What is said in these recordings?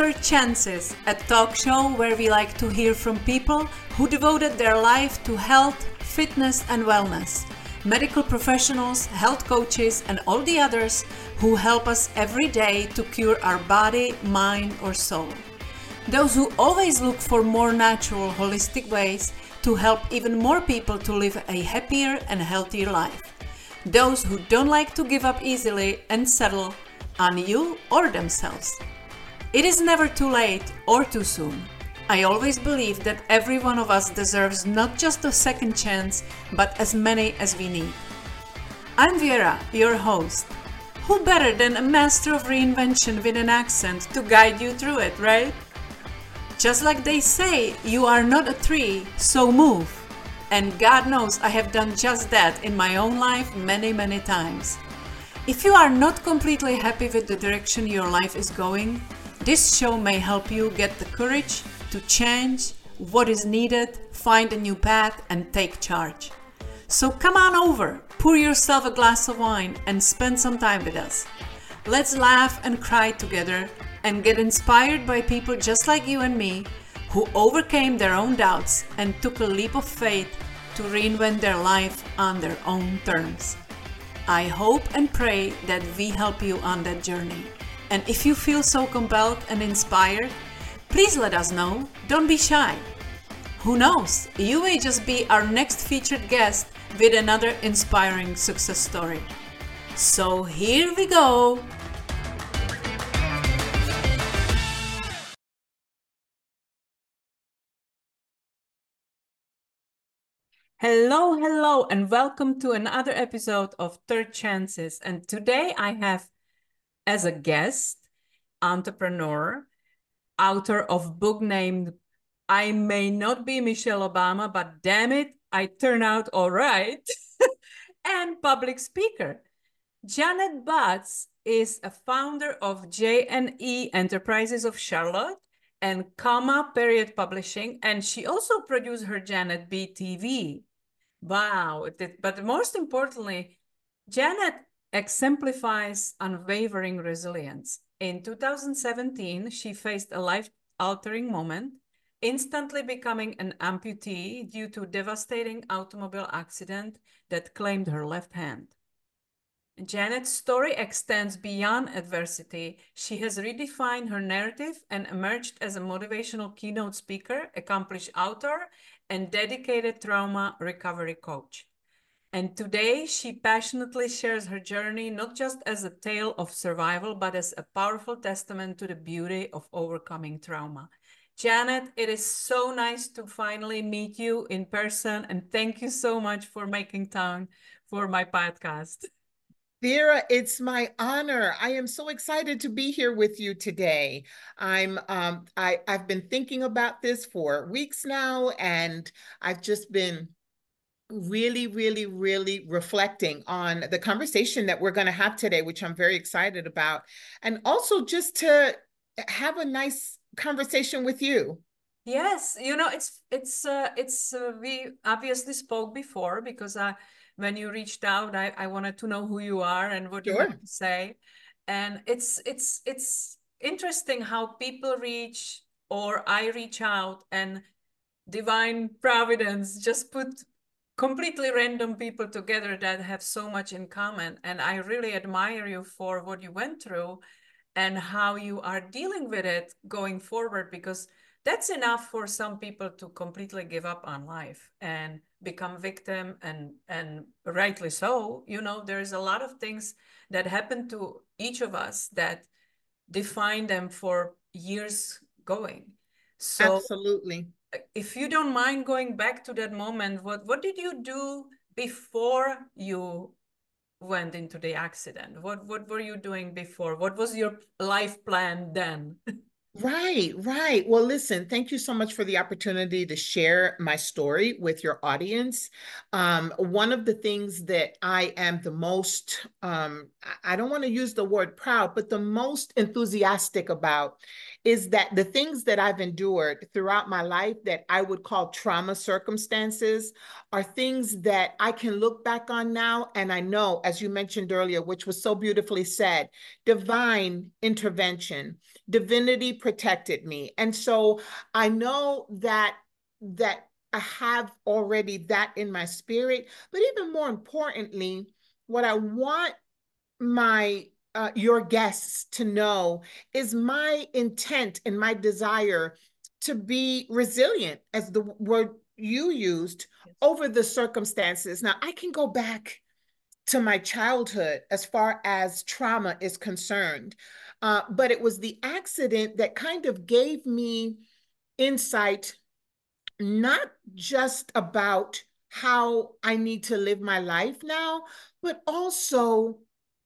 Chances, a talk show where we like to hear from people who devoted their life to health, fitness, and wellness. Medical professionals, health coaches, and all the others who help us every day to cure our body, mind, or soul. Those who always look for more natural, holistic ways to help even more people to live a happier and healthier life. Those who don't like to give up easily and settle on you or themselves. It is never too late or too soon. I always believe that every one of us deserves not just a second chance, but as many as we need. I'm Vera, your host. Who better than a master of reinvention with an accent to guide you through it, right? Just like they say, you are not a tree, so move. And God knows I have done just that in my own life many, many times. If you are not completely happy with the direction your life is going, this show may help you get the courage to change what is needed, find a new path, and take charge. So come on over, pour yourself a glass of wine, and spend some time with us. Let's laugh and cry together and get inspired by people just like you and me who overcame their own doubts and took a leap of faith to reinvent their life on their own terms. I hope and pray that we help you on that journey. And if you feel so compelled and inspired, please let us know. Don't be shy. Who knows, you may just be our next featured guest with another inspiring success story. So here we go. Hello, hello, and welcome to another episode of Third Chances. And today I have as a guest entrepreneur, author of book named I May Not Be Michelle Obama, but damn it, I turn out all right, and public speaker. Janet Butts is a founder of J&E Enterprises of Charlotte and Comma Period Publishing, and she also produced her Janet B TV Wow. But most importantly, Janet exemplifies unwavering resilience. In 2017, she faced a life altering moment, instantly becoming an amputee due to devastating automobile accident that claimed her left hand. Janet's story extends beyond adversity. She has redefined her narrative and emerged as a motivational keynote speaker, accomplished author, and dedicated trauma recovery coach. And today, she passionately shares her journey not just as a tale of survival, but as a powerful testament to the beauty of overcoming trauma. Janet, it is so nice to finally meet you in person. And thank you so much for making time for my podcast. Vera, it's my honor. I am so excited to be here with you today. I'm um, I, I've been thinking about this for weeks now, and I've just been really, really, really reflecting on the conversation that we're going to have today, which I'm very excited about, and also just to have a nice conversation with you. Yes, you know, it's it's uh, it's uh, we obviously spoke before because I when you reached out, I, I wanted to know who you are and what sure. you have to say. And it's it's it's interesting how people reach or I reach out and divine providence just put completely random people together that have so much in common. And I really admire you for what you went through and how you are dealing with it going forward because that's enough for some people to completely give up on life and become victim and and rightly so you know there's a lot of things that happen to each of us that define them for years going so absolutely if you don't mind going back to that moment what what did you do before you went into the accident? What what were you doing before? What was your life plan then Right, right. Well, listen, thank you so much for the opportunity to share my story with your audience. Um, one of the things that I am the most, um, I don't want to use the word proud, but the most enthusiastic about is that the things that I've endured throughout my life that I would call trauma circumstances are things that I can look back on now. And I know, as you mentioned earlier, which was so beautifully said, divine intervention divinity protected me. And so I know that that I have already that in my spirit, but even more importantly, what I want my uh, your guests to know is my intent and my desire to be resilient as the word you used over the circumstances. Now I can go back to my childhood as far as trauma is concerned. Uh, but it was the accident that kind of gave me insight, not just about how I need to live my life now, but also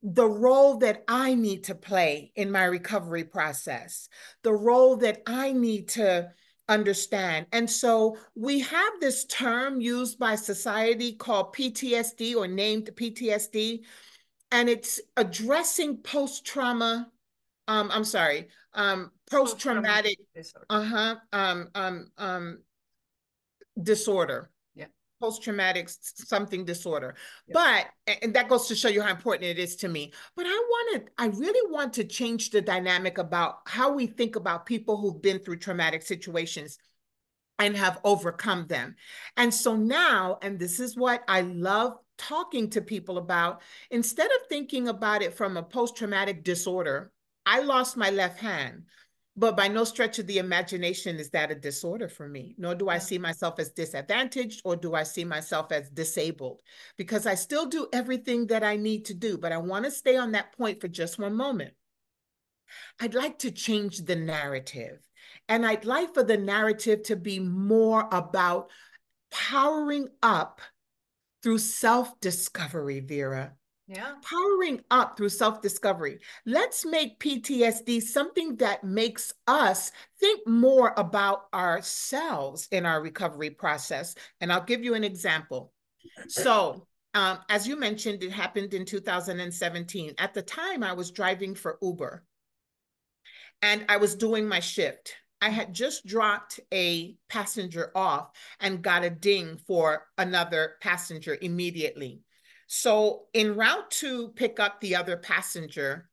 the role that I need to play in my recovery process, the role that I need to understand. And so we have this term used by society called PTSD or named PTSD, and it's addressing post trauma um, I'm sorry, um, post-traumatic, uh-huh, um, um, um, disorder. Yeah. Post-traumatic something disorder. But, and that goes to show you how important it is to me. But I wanted, I really want to change the dynamic about how we think about people who've been through traumatic situations and have overcome them. And so now, and this is what I love talking to people about, instead of thinking about it from a post-traumatic disorder I lost my left hand, but by no stretch of the imagination is that a disorder for me. Nor do I mm. see myself as disadvantaged or do I see myself as disabled because I still do everything that I need to do. But I want to stay on that point for just one moment. I'd like to change the narrative. And I'd like for the narrative to be more about powering up through self discovery, Vera. Yeah. Powering up through self discovery. Let's make PTSD something that makes us think more about ourselves in our recovery process. And I'll give you an example. So, um, as you mentioned, it happened in 2017. At the time, I was driving for Uber and I was doing my shift. I had just dropped a passenger off and got a ding for another passenger immediately. So en route to pick up the other passenger,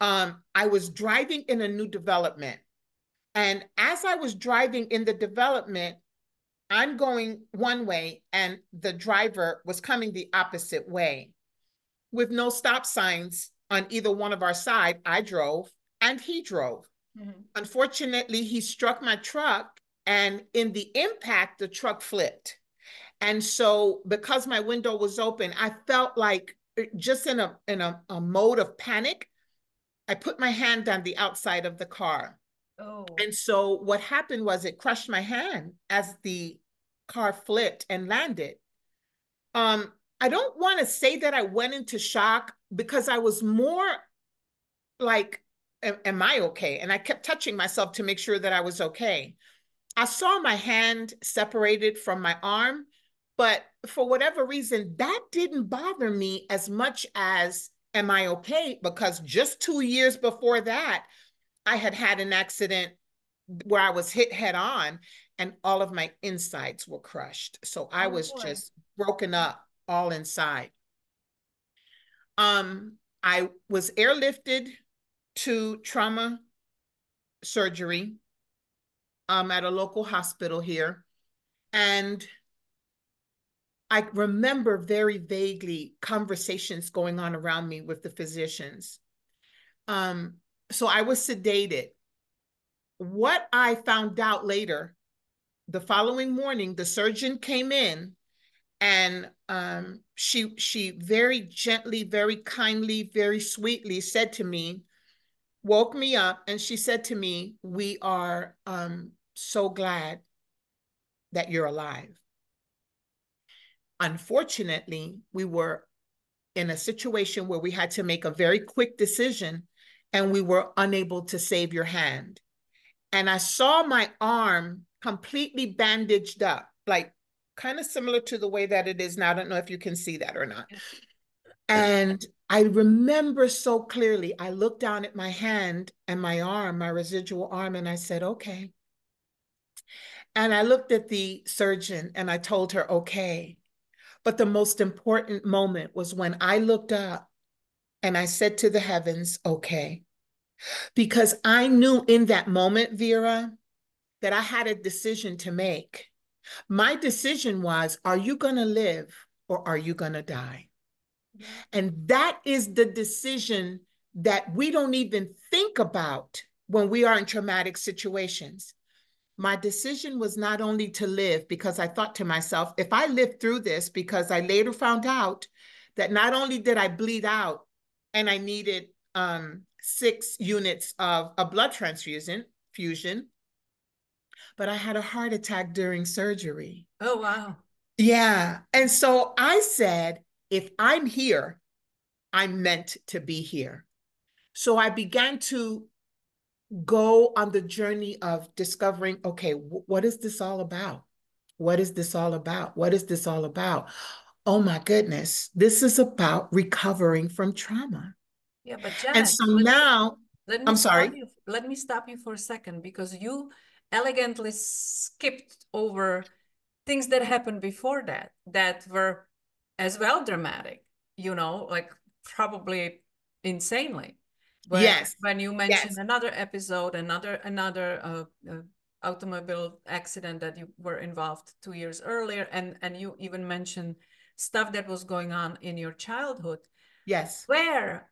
um, I was driving in a new development. And as I was driving in the development, I'm going one way and the driver was coming the opposite way. With no stop signs on either one of our side, I drove and he drove. Mm-hmm. Unfortunately, he struck my truck and in the impact, the truck flipped. And so because my window was open, I felt like uh, just in a in a, a mode of panic, I put my hand on the outside of the car. Oh. And so what happened was it crushed my hand as the car flipped and landed. Um, I don't want to say that I went into shock because I was more like, am I okay? And I kept touching myself to make sure that I was okay. I saw my hand separated from my arm, but for whatever reason, that didn't bother me as much as, am I okay? Because just two years before that, I had had an accident where I was hit head on and all of my insides were crushed. So I oh, was boy. just broken up all inside. Um, I was airlifted to trauma surgery um, at a local hospital here. And I remember very vaguely conversations going on around me with the physicians. Um, so I was sedated. What I found out later, the following morning, the surgeon came in and um, she she very gently, very kindly, very sweetly said to me, woke me up, and she said to me, "We are um, so glad that you're alive." Unfortunately, we were in a situation where we had to make a very quick decision and we were unable to save your hand. And I saw my arm completely bandaged up, like kind of similar to the way that it is now. I don't know if you can see that or not. And I remember so clearly, I looked down at my hand and my arm, my residual arm, and I said, okay. And I looked at the surgeon and I told her, okay. But the most important moment was when I looked up and I said to the heavens, okay. Because I knew in that moment, Vera, that I had a decision to make. My decision was are you going to live or are you going to die? And that is the decision that we don't even think about when we are in traumatic situations. My decision was not only to live because I thought to myself, if I live through this, because I later found out that not only did I bleed out and I needed um, six units of a blood transfusion, fusion, but I had a heart attack during surgery. Oh, wow. Yeah. And so I said, if I'm here, I'm meant to be here. So I began to go on the journey of discovering okay, what is this all about? What is this all about? What is this all about? Oh my goodness, this is about recovering from trauma. Yeah, but Janet, and so now, let me I'm sorry. You, let me stop you for a second because you elegantly skipped over things that happened before that that were as well dramatic you know like probably insanely when, yes when you mentioned yes. another episode another another uh, uh, automobile accident that you were involved two years earlier and and you even mentioned stuff that was going on in your childhood yes where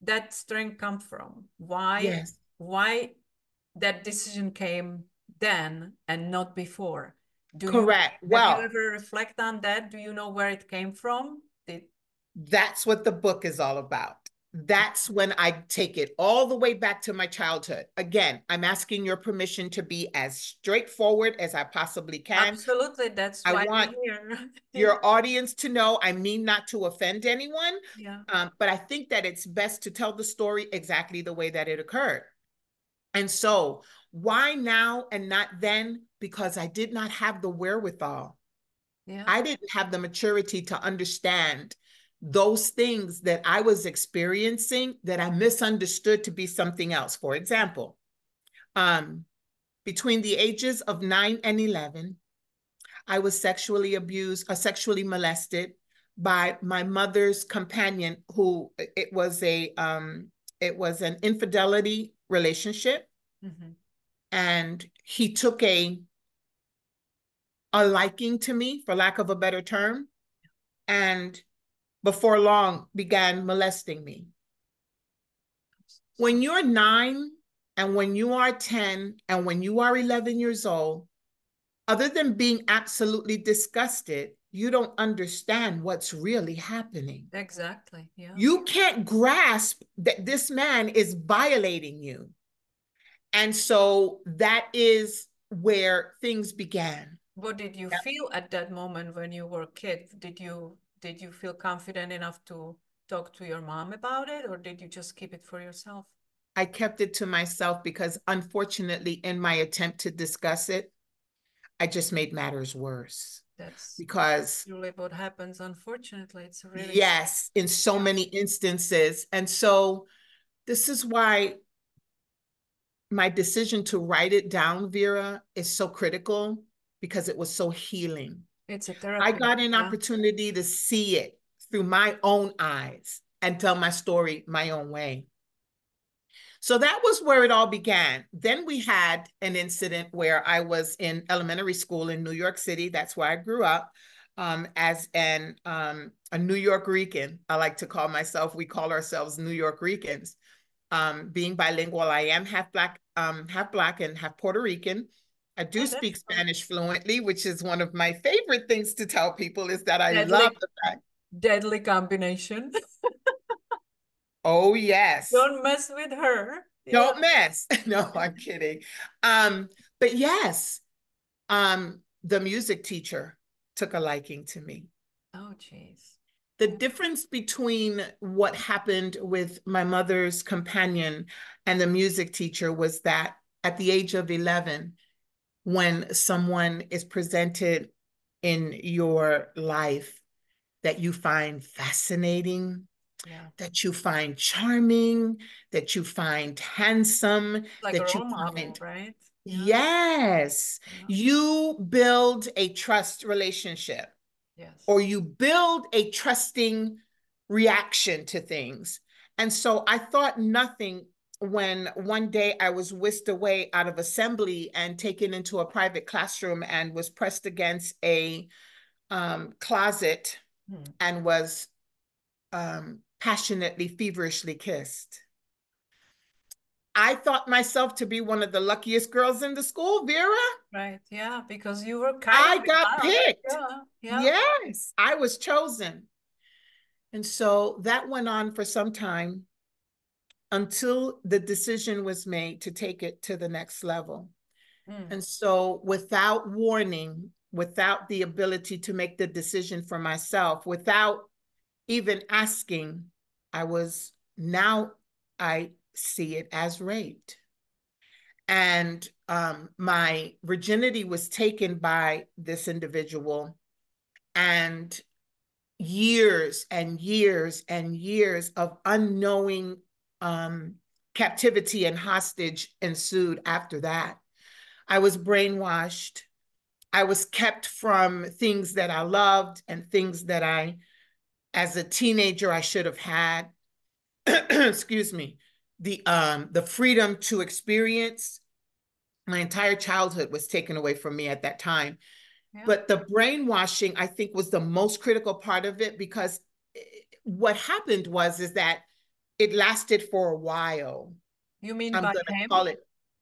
that strength come from why yes. why that decision came then and not before. Do Correct. You, well, you ever reflect on that? Do you know where it came from? Did... That's what the book is all about. That's when I take it all the way back to my childhood. Again, I'm asking your permission to be as straightforward as I possibly can. Absolutely. That's I want your audience to know I mean not to offend anyone. Yeah. Um, but I think that it's best to tell the story exactly the way that it occurred. And so, why now and not then? Because I did not have the wherewithal. Yeah. I didn't have the maturity to understand those things that I was experiencing that I misunderstood to be something else. For example, um, between the ages of nine and 11, I was sexually abused or uh, sexually molested by my mother's companion, who it was a um, it was an infidelity relationship. Mm-hmm. And he took a a liking to me, for lack of a better term, and before long began molesting me. When you're nine and when you are 10 and when you are 11 years old, other than being absolutely disgusted, you don't understand what's really happening. Exactly. Yeah. You can't grasp that this man is violating you. And so that is where things began. What did you yeah. feel at that moment when you were a kid? Did you did you feel confident enough to talk to your mom about it or did you just keep it for yourself? I kept it to myself because unfortunately in my attempt to discuss it, I just made matters worse. That's because usually what happens. Unfortunately, it's really yes, in so many instances. And so this is why my decision to write it down, Vera, is so critical because it was so healing. It's a therapy. I got an yeah. opportunity to see it through my own eyes and tell my story my own way. So that was where it all began. Then we had an incident where I was in elementary school in New York City. That's where I grew up um, as an um, a New York Rican. I like to call myself. We call ourselves New York Ricans. Um, being bilingual, I am half black, um, half black, and half Puerto Rican. I do oh, speak Spanish fluently, which is one of my favorite things to tell people is that I deadly, love the fact. Deadly combination. Oh yes. Don't mess with her. Don't yeah. mess. No, I'm kidding. Um, but yes, um, the music teacher took a liking to me. Oh jeez. the difference between what happened with my mother's companion and the music teacher was that at the age of 11, when someone is presented in your life that you find fascinating, yeah. that you find charming, that you find handsome, like that you model, find right. Yeah. Yes, yeah. you build a trust relationship. Yes. Or you build a trusting reaction to things. And so I thought nothing when one day I was whisked away out of assembly and taken into a private classroom and was pressed against a um, closet hmm. and was um, passionately, feverishly kissed. I thought myself to be one of the luckiest girls in the school, Vera. Right. Yeah, because you were kind I got picked. Yeah. yeah. Yes, I was chosen. And so that went on for some time until the decision was made to take it to the next level. Mm. And so, without warning, without the ability to make the decision for myself, without even asking, I was now, I see it as raped. And um, my virginity was taken by this individual. And years and years and years of unknowing um, captivity and hostage ensued after that. I was brainwashed. I was kept from things that I loved and things that I, as a teenager, I should have had. Excuse me. The um the freedom to experience my entire childhood was taken away from me at that time. Yeah. But the brainwashing, I think, was the most critical part of it because eh, what happened was is that it lasted for a while. You mean I'm by him? Call it,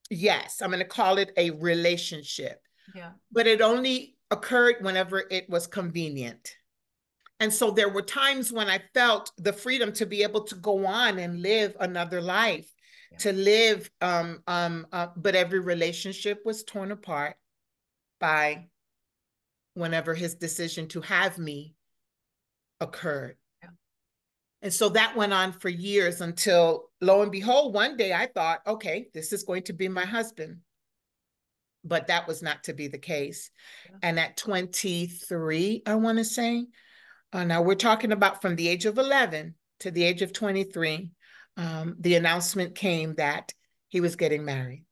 yes, I'm going to call it a relationship. Yeah. But it only occurred whenever it was convenient. And so there were times when I felt the freedom to be able to go on and live another life, yeah. to live, um, um, uh, but every relationship was torn apart by whenever his decision to have me occurred. And so that went on for years until lo and behold, one day I thought, okay, this is going to be my husband. But that was not to be the case. Yeah. And at 23, I want to say, uh, now we're talking about from the age of 11 to the age of 23, um, the announcement came that he was getting married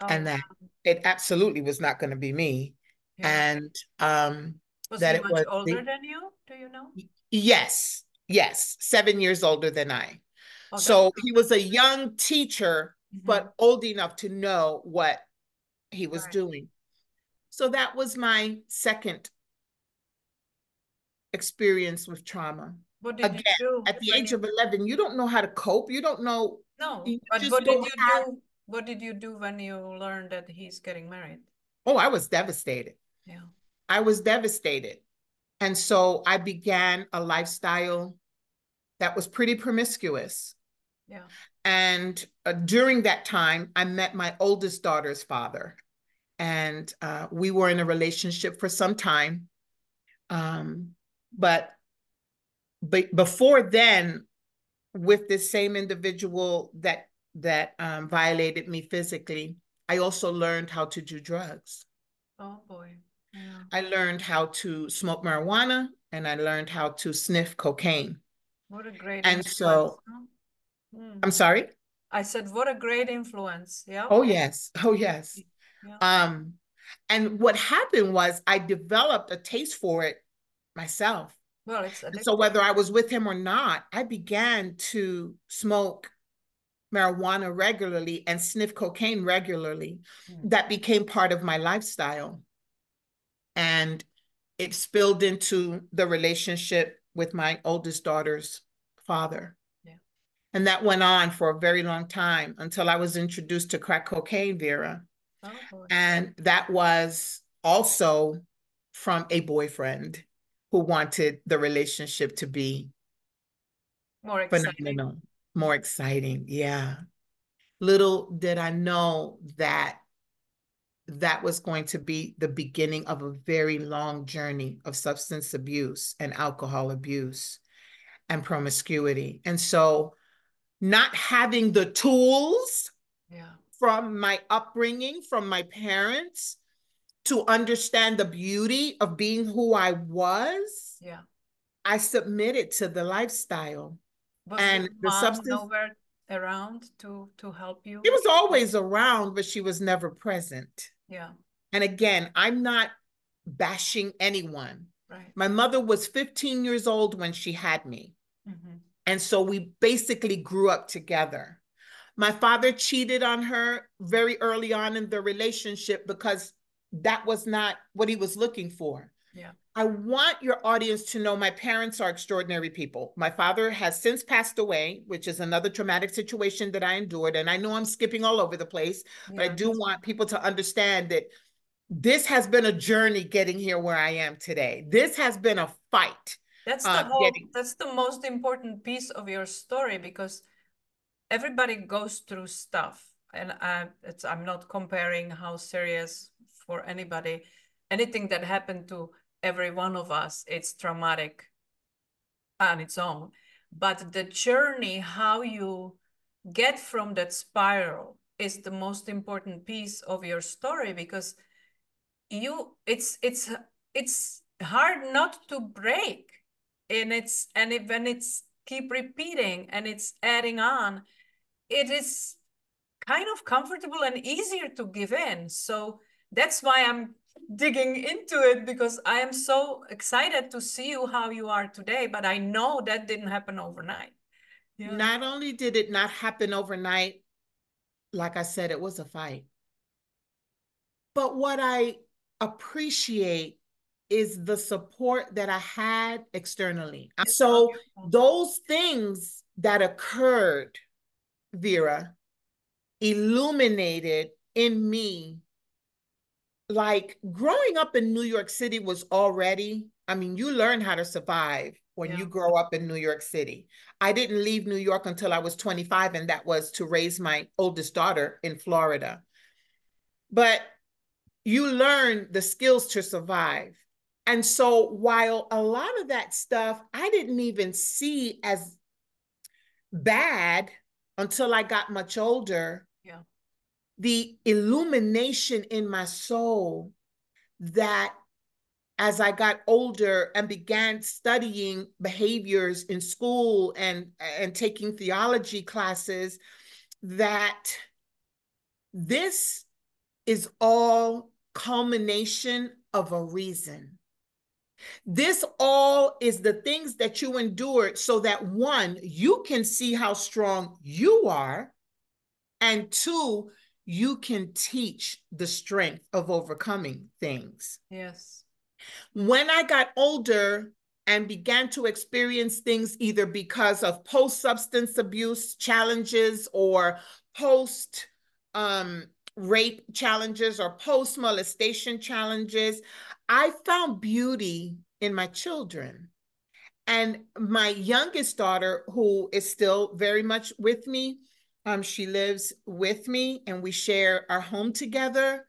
oh, and that it absolutely was not going to be me. Yeah. And um, was that he much was older the, than you? Do you know? Yes, Yes, seven years older than I. Oh, so he was a young teacher, mm-hmm. but old enough to know what he was right. doing. So that was my second experience with trauma. Again, at the age you... of 11, you don't know how to cope. You don't know. No, but what did you have... do? What did you do when you learned that he's getting married? Oh, I was devastated. Yeah. I was devastated. And so I began a lifestyle that was pretty promiscuous. Yeah. And uh, during that time, I met my oldest daughter's father. And uh, we were in a relationship for some time. Um, but, but before then, with this same individual that that um, violated me physically, I also learned how to do drugs. Oh boy. Yeah. I learned how to smoke marijuana and I learned how to sniff cocaine. What a great and so mm. I'm sorry. I said, what a great influence. Yeah. Oh yes. Oh yes. Yeah. Um, and what happened was I developed a taste for it myself. Well, it's so whether I was with him or not, I began to smoke marijuana regularly and sniff cocaine regularly. Mm. That became part of my lifestyle. And it spilled into the relationship with my oldest daughter's father. Yeah. And that went on for a very long time until I was introduced to crack cocaine, Vera. Oh, and that was also from a boyfriend who wanted the relationship to be more exciting. phenomenal, more exciting. Yeah. Little did I know that that was going to be the beginning of a very long journey of substance abuse and alcohol abuse. and promiscuity. And so, not having the tools Yeah. from my upbringing, from my parents, to understand the beauty of being who I was, Yeah. I submitted to the lifestyle. Was And the substance- nowhere around to to help you? It was always around, but she was never present. Yeah. And again, I'm not bashing anyone. Right. My mother was 15 years old when she had me. hmm And so we basically grew up together. My father cheated on her very early on in the relationship because that was not what he was looking for. Yeah. I want your audience to know my parents are extraordinary people. My father has since passed away, which is another traumatic situation that I endured. And I know I'm skipping all over the place, but I do want people to understand that this has been a journey getting here where I am today. This has been a fight. That's uh, the whole, getting- that's the most important piece of your story because everybody goes through stuff. And I, it's, I'm not comparing how serious for anybody, anything that happened to every one of us, it's traumatic on its own. But the journey, how you get from that spiral is the most important piece of your story because you it's it's it's hard not to break and it's and it, when it's keep repeating and it's adding on it is kind of comfortable and easier to give in so that's why i'm digging into it because i am so excited to see you how you are today but i know that didn't happen overnight yeah Not only did it not happen overnight, like I said, it was a fight. But what I appreciate is the support that I had externally. So those things that occurred, Vera, illuminated in me. Like growing up in New York City was already, I mean, you learn how to survive when Yeah. you grow up in New York City. I didn't leave New York until I was 25, and that was to raise my oldest daughter in Florida. But you learn the skills to survive. And so while a lot of that stuff I didn't even see as bad until I got much older. The illumination in my soul that as I got older and began studying behaviors in school and and taking theology classes that this is all culmination of a reason. This all is the things that you endured so that one, you can see how strong you are, and two, you can teach the strength of overcoming things. yes When I got older and began to experience things either because of post substance abuse challenges or post um, rape challenges or post molestation challenges, I found beauty in my children. And my youngest daughter, who is still very much with me, um, she lives with me and we share our home together.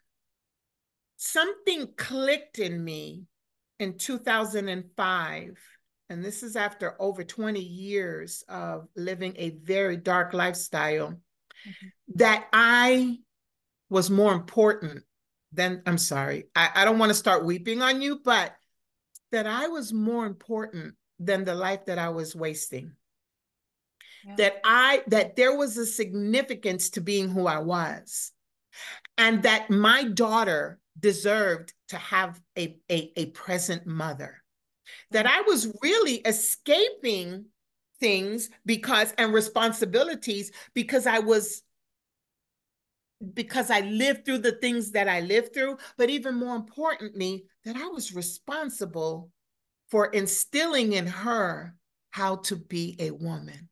Something clicked in me in 2005. And this is after over 20 years of living a very dark lifestyle, that I was more important than, I'm sorry, I, I don't want to start weeping on you, but that I was more important than the life that I was wasting. Yeah. That I, that there was a significance to being who I was. And that my daughter deserved to have a, a, a present mother. That mm. I was really escaping things because and responsibilities because I was because I lived through the things that I lived through, but even more importantly, that I was responsible for instilling in her how to be a woman.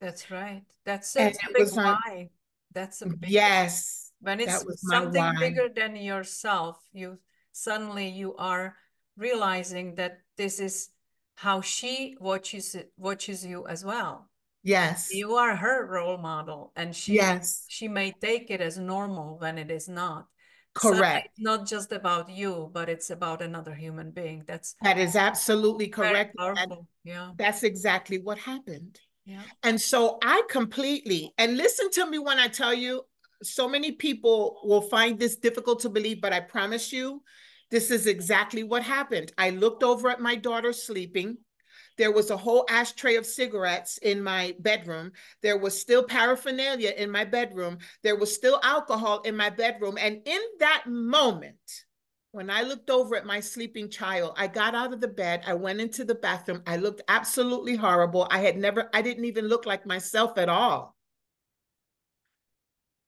That's right. That's And it. it big like- why. That's a big Yes, when it's something why. bigger than yourself, you suddenly you are realizing that this is how she watches watches you as well. yes, You are her role model, and she yes, she may take it as normal when it is not. Correct. It's not just about you, but it's about another human being. That's that is absolutely correct. yeah. That's exactly what happened. And so I completely and listen to me when I tell you so many people will find this difficult to believe, but I promise you, this is exactly what happened. I looked over at my daughter sleeping. There was a whole ashtray of cigarettes in my bedroom. There was still paraphernalia in my bedroom. There was still alcohol in my bedroom. And in that moment, when I looked over at my sleeping child, I got out of the bed. I went into the bathroom. I looked absolutely horrible. I had never, I didn't even look like myself at all.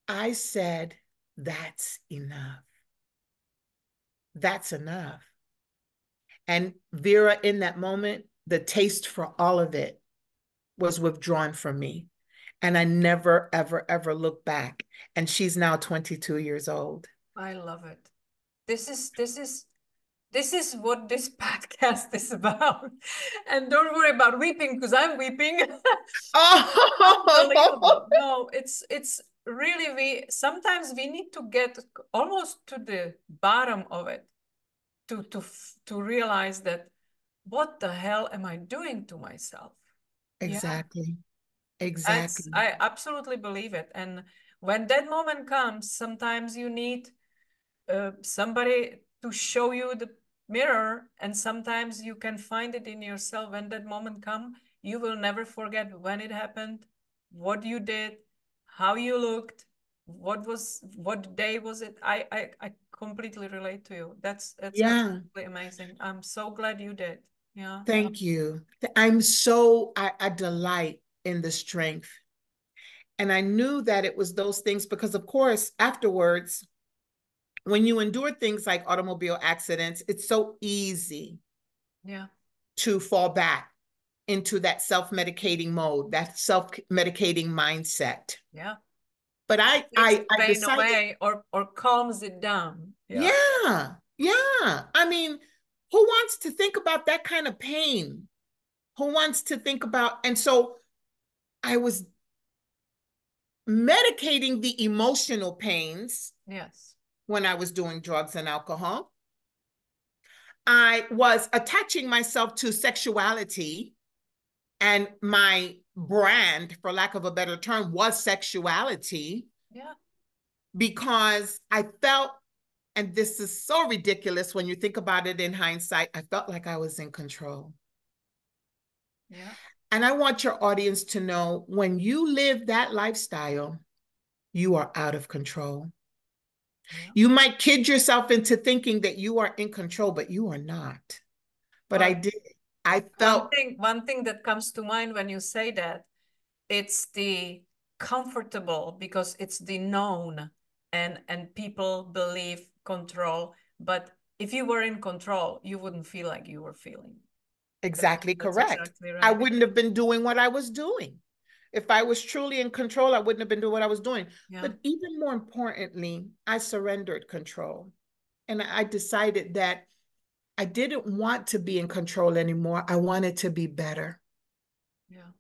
I said, That's enough. That's enough. And Vera, in that moment, the taste for all of it was withdrawn from me. And I never, ever, ever looked back. And she's now 22 years old. I love it. This is, this is, this is what this podcast is about. And don't worry about weeping because I'm weeping. oh no, it's it's really we sometimes we need to get almost to the bottom of it to to to realize that what the hell am I doing to myself? Exactly. Yeah. Exactly. I, I absolutely believe it. And when that moment comes, sometimes you need uh, somebody to show you the mirror, and sometimes you can find it in yourself. When that moment come, you will never forget when it happened, what you did, how you looked, what was what day was it? I I, I completely relate to you. That's that's yeah. amazing. I'm so glad you did. Yeah. Thank you. I'm so, I, I delight in the strength. And I knew that it was those things because, of course, afterwards, when you endure things like automobile accidents, it's so easy yeah. to fall back into that self-medicating mode, that self-medicating mindset. Yeah. But I, I, I decided, away or or calms it down. Yeah. yeah, yeah. I mean, who wants to think about that kind of pain? Who wants to think about? And so I was medicating the emotional pains. Yes. When I was doing drugs and alcohol. I was attaching myself to sexuality and my brand, for lack of a better term, was sexuality. Yeah. Because I felt and this is so ridiculous when you think about it in hindsight. I felt like I was in control. Yeah. And I want your audience to know when you live that lifestyle, you are out of control. Yeah. You might kid yourself into thinking that you are in control, but you are not. But well, I did. I felt one thing, one thing that comes to mind when you say that, it's the comfortable because it's the known and and people believe control. But if you were in control, you wouldn't feel like you were feeling. Exactly that's, correct. Exactly right. I wouldn't have been doing what I was doing. If I was truly in control, I wouldn't have been doing what I was doing. Yeah. But even more importantly, I surrendered control. And I decided that I didn't want to be in control anymore. I wanted to be better. Yeah.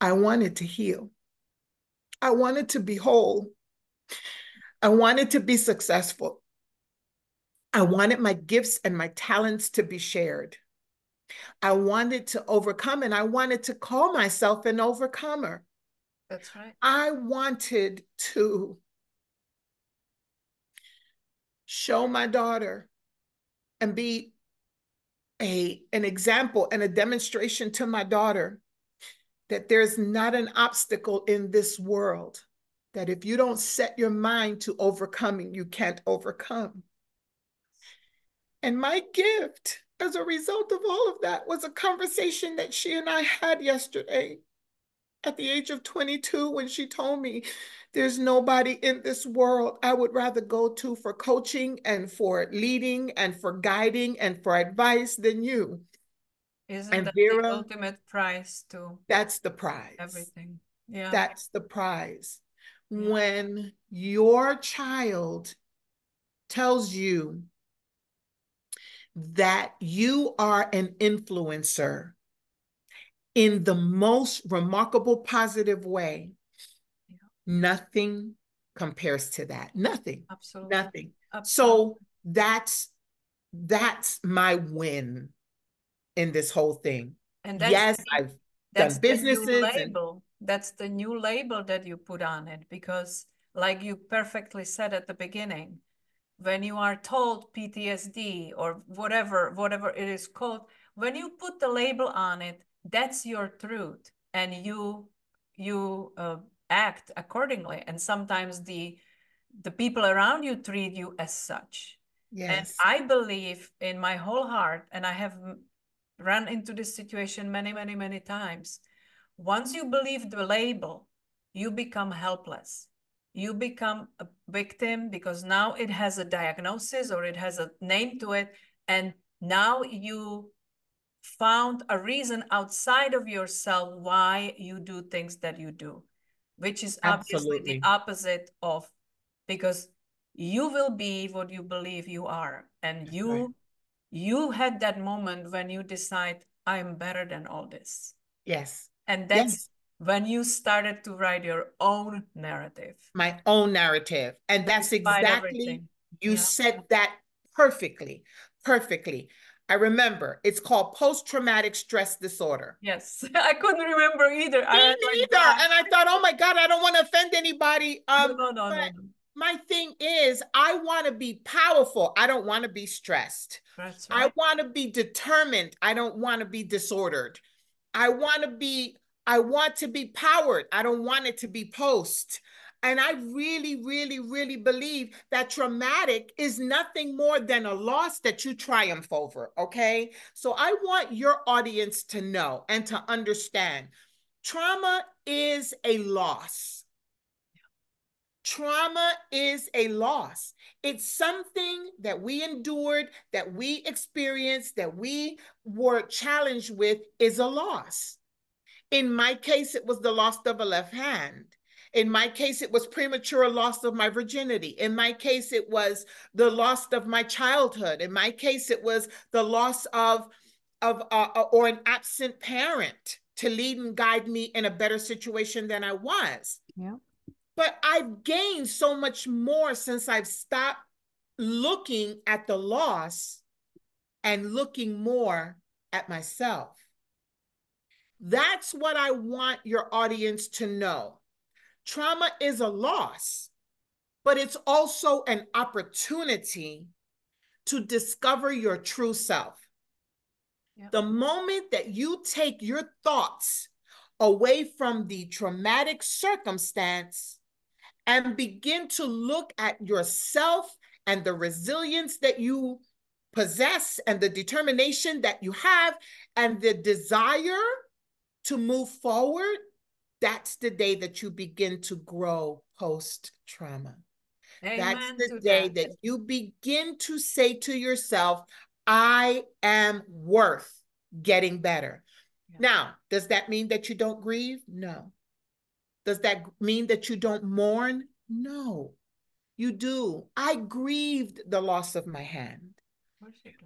I wanted to heal. I wanted to be whole. I wanted to be successful. I wanted my gifts and my talents to be shared. I wanted to overcome and I wanted to call myself an overcomer. That's right. I wanted to show my daughter and be a an example and a demonstration to my daughter that there's not an obstacle in this world that if you don't set your mind to overcoming you can't overcome and my gift as a result of all of that was a conversation that she and I had yesterday at the age of 22 when she told me there's nobody in this world I would rather go to for coaching and for leading and for guiding and for advice than you. Isn't and that Vera, the ultimate prize to that's the prize. Everything. Yeah. That's the prize. Yeah. When your child tells you that you are an influencer in the most remarkable positive way, yeah. nothing compares to that. Nothing. Absolutely. Nothing. So that's that's my win in this whole thing. And yes, the, I've done businesses. label. And... That's the new label that you put on it because, like you perfectly said at the beginning, when you are told PTSD or whatever whatever it is called, when you put the label on it, that's your truth, and you you uh, act accordingly. And sometimes the the people around you treat you as such. Yes. And I believe in my whole heart, and I have run into this situation many, many, many times. Once you believe the label, you become helpless. You become a victim because now it has a diagnosis or it has a name to it. And now you found a reason outside of yourself why you do things that you do, which is obviously Absolutely. the opposite of because you will be what you believe you are and you right. you had that moment when you decide i am better than all this yes and that's yes. When you started to write your own narrative my own narrative and that's exactly everything. you yeah. said that perfectly perfectly I remember it's called post traumatic stress disorder. Yes, I couldn't remember either. Me I neither. and I thought, oh my God, I don't want to offend anybody. Um, no, no, no, no, no my thing is I want to be powerful. I don't want to be stressed. That's right. I want to be determined. I don't want to be disordered. I want to be I want to be powered. I don't want it to be post. And I really, really, really believe that traumatic is nothing more than a loss that you triumph over. Okay. So I want your audience to know and to understand trauma is a loss. Trauma is a loss. It's something that we endured, that we experienced, that we were challenged with is a loss. In my case, it was the loss of a left hand. In my case, it was premature loss of my virginity. In my case, it was the loss of my childhood. In my case, it was the loss of, of uh, uh or an absent parent to lead and guide me in a better situation than I was. Yeah. But I've gained so much more since I've stopped looking at the loss and looking more at myself. That's what I want your audience to know. Trauma is a loss, but it's also an opportunity to discover your true self. Yep. The moment that you take your thoughts away from the traumatic circumstance and begin to look at yourself and the resilience that you possess and the determination that you have and the desire to move forward, that's the day that you begin to grow post trauma. That's the day that. that you begin to say to yourself, I am worth getting better. Yeah. Now, does that mean that you don't grieve? No. Does that mean that you don't mourn? No, you do. I grieved the loss of my hand.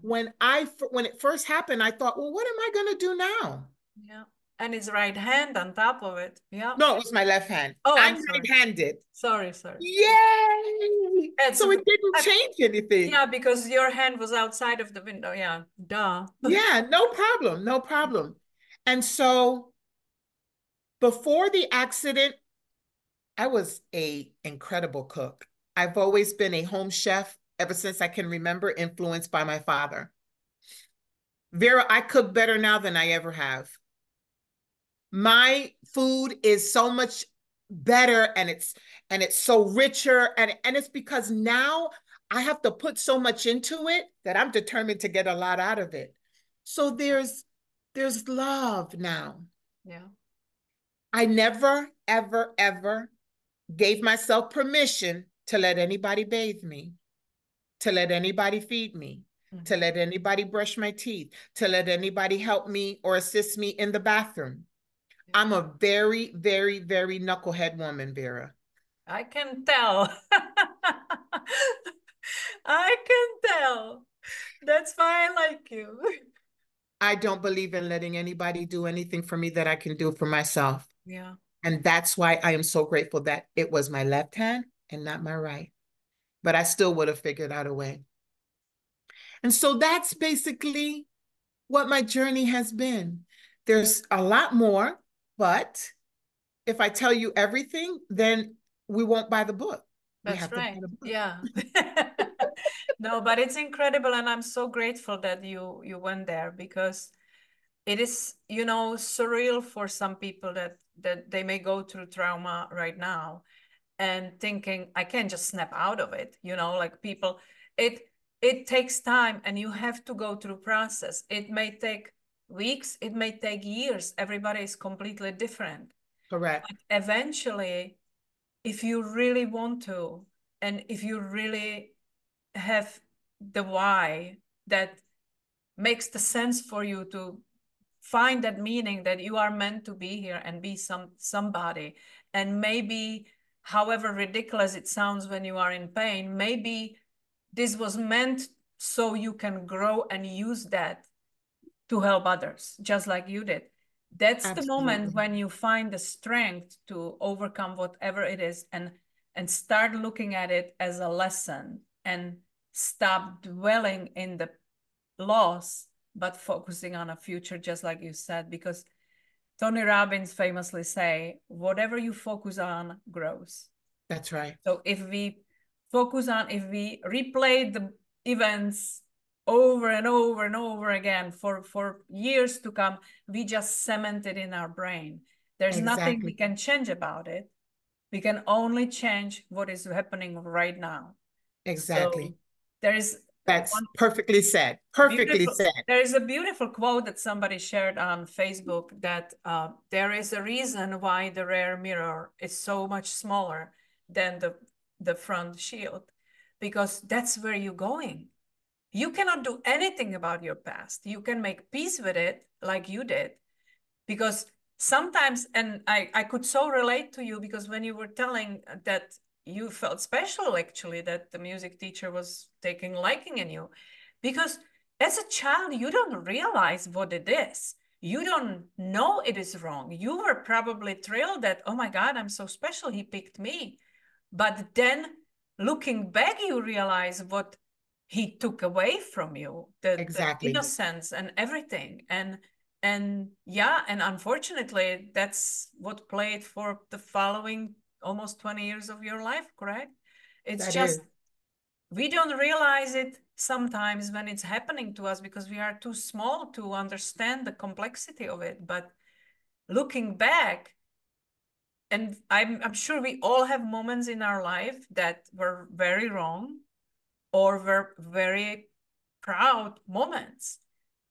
When I when it first happened, I thought, well, what am I going to do now? Yeah. And his right hand on top of it. Yeah. No, it was my left hand. Oh, I'm, I'm right-handed. Sorry, sorry. Yay! And so it didn't I, change anything. Yeah, because your hand was outside of the window. Yeah. Duh. yeah, no problem. No problem. And so before the accident, I was a incredible cook. I've always been a home chef ever since I can remember, influenced by my father. Vera, I cook better now than I ever have. My food is so much better and it's and it's so richer and and it's because now I have to put so much into it that I'm determined to get a lot out of it. So there's there's love now. Yeah. I never, ever, ever gave myself permission to let anybody bathe me, to let anybody feed me, mm-hmm. to let anybody brush my teeth, to let anybody help me or assist me in the bathroom. I'm a very, very, very knucklehead woman, Vera. I can tell. I can tell. That's why I like you. I don't believe in letting anybody do anything for me that I can do for myself. Yeah. And that's why I am so grateful that it was my left hand and not my right. but I still would have figured out a way. And so that's basically what my journey has been. There's a lot more, but if I tell you everything, then we won't buy the book. That's right. Yeah. no, but it's incredible, and I'm so grateful that you you went there because it is you know surreal for some people that that they may go through trauma right now and thinking i can't just snap out of it you know like people it it takes time and you have to go through process it may take weeks it may take years. Everybody is completely different. Correct. But eventually if you really want to and if you really have the why that makes the sense for you to find that meaning that you are meant to be here and be some somebody and maybe however ridiculous it sounds when you are in pain maybe this was meant so you can grow and use that to help others just like you did. That's Absolutely. the moment when you find the strength to overcome whatever it is and and start looking at it as a lesson and stop dwelling in the loss but focusing on a future just like you said because tony robbins famously say whatever you focus on grows. That's right. So if we focus on if we replay the events over and over and over again for for years to come we just cement it in our brain. There's exactly. nothing we can change about it. We can only change what is happening right now. Exactly. so there is that's one, perfectly said. Perfectly said. There is a beautiful quote that somebody shared on facebook that uh, there is a reason why the rear mirror is so much smaller than the the front shield because that's where you're going you cannot do anything about your past. You can make peace with it like you did. Because sometimes and i i could so relate to you because when you were telling that you felt special actually that the music teacher was taking liking in you because as a child you don't realize what it is. You don't know it is wrong. You were probably thrilled that oh my god i'm so special. He picked me. But then looking back you realize what he took away from you the, exactly. the innocence and everything and and yeah and unfortunately that's what played for the following almost 20 years of your life correct it's that just is. we don't realize it sometimes when it's happening to us because we are too small to understand the complexity of it but looking back and I'm, I'm sure we all have moments in our life that were very wrong or were very proud moments.